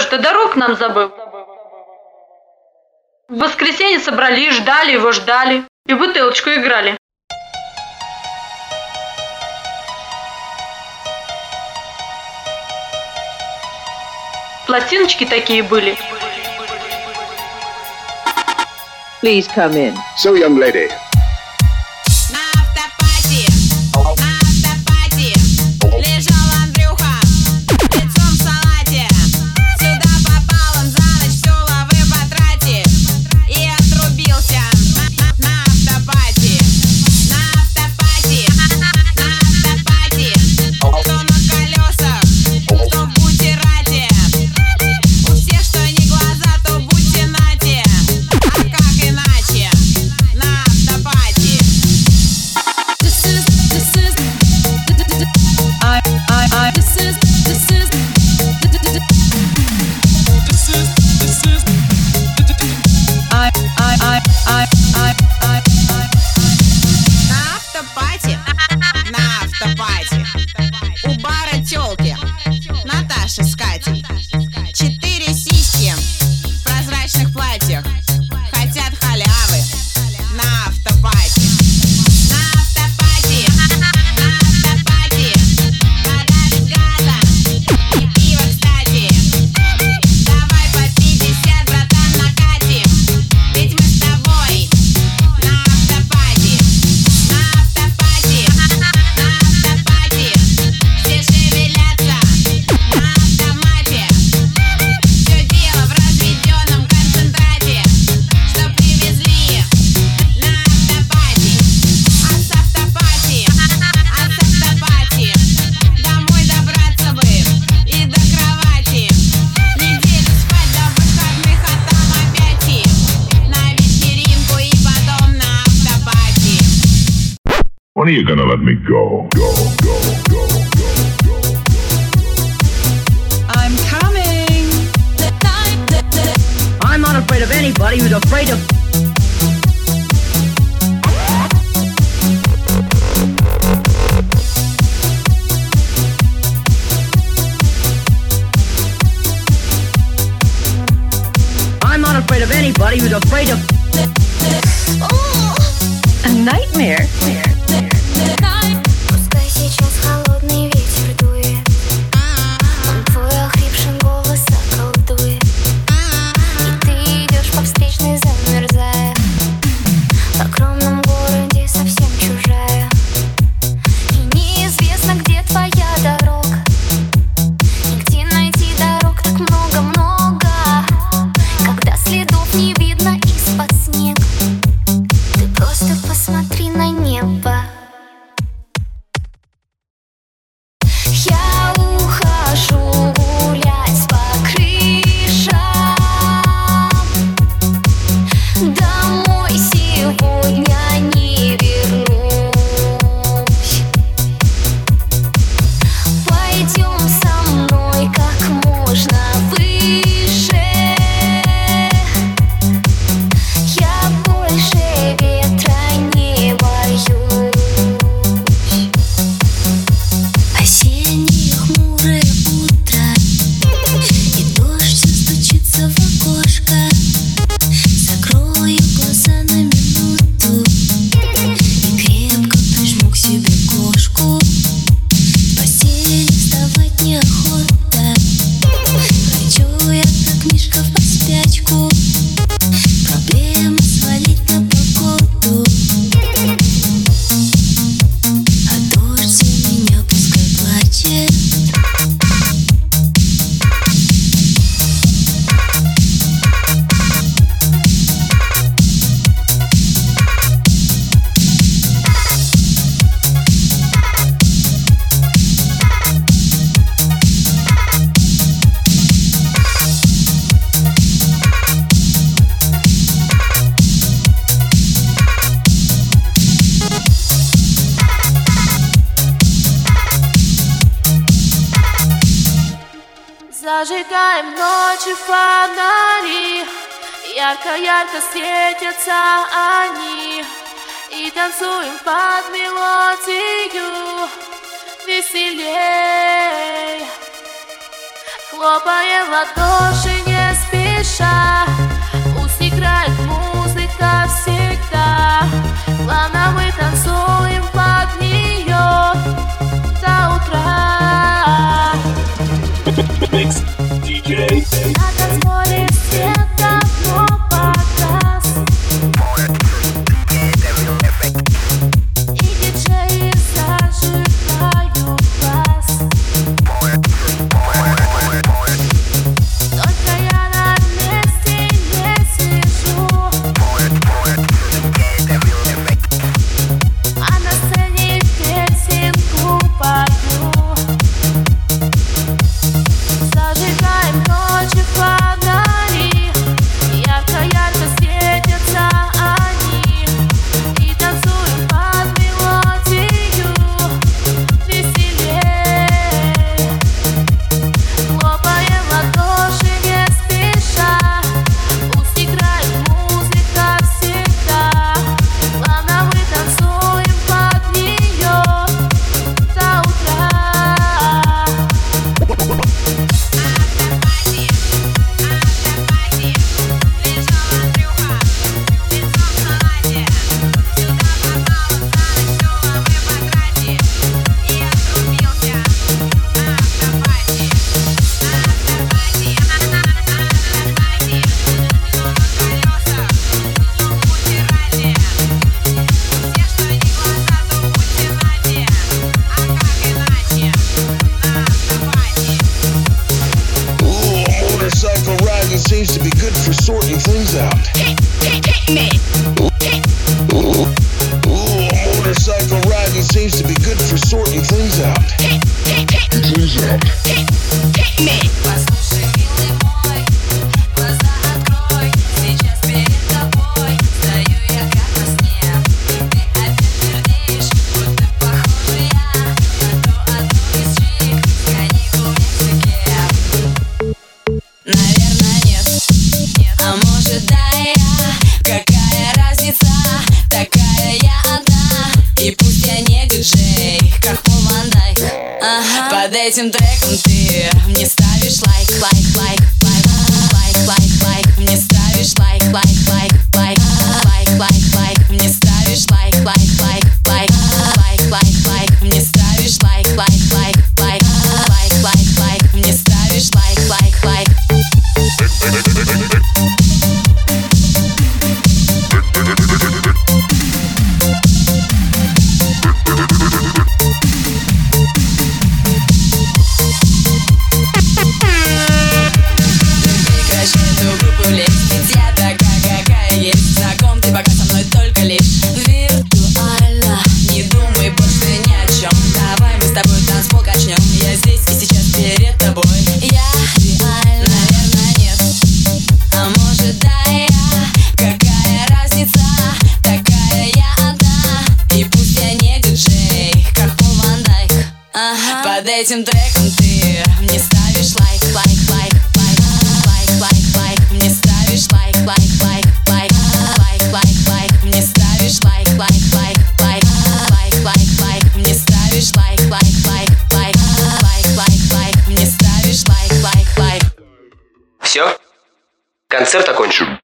что ты дорог нам забыл? В воскресенье собрали, ждали его, ждали. И бутылочку играли. Пластиночки такие были. Please come in. So, young lady, When are you gonna let me go? Go, go, go. I'm coming. I'm not afraid of anybody who's afraid of. I'm not afraid of anybody who's afraid of. Oh, a nightmare. Зажигаем ночи фонари, Ярко-ярко светятся они, И танцуем под мелодию веселей. Хлопаем в ладоши не спеша, Как от моря свет be good for sorting things out. Things out. этим треком ты мне ставишь лайк, лайк, лайк. этим треком ты мне ставишь лайк, лайк, лайк, Концерт окончен.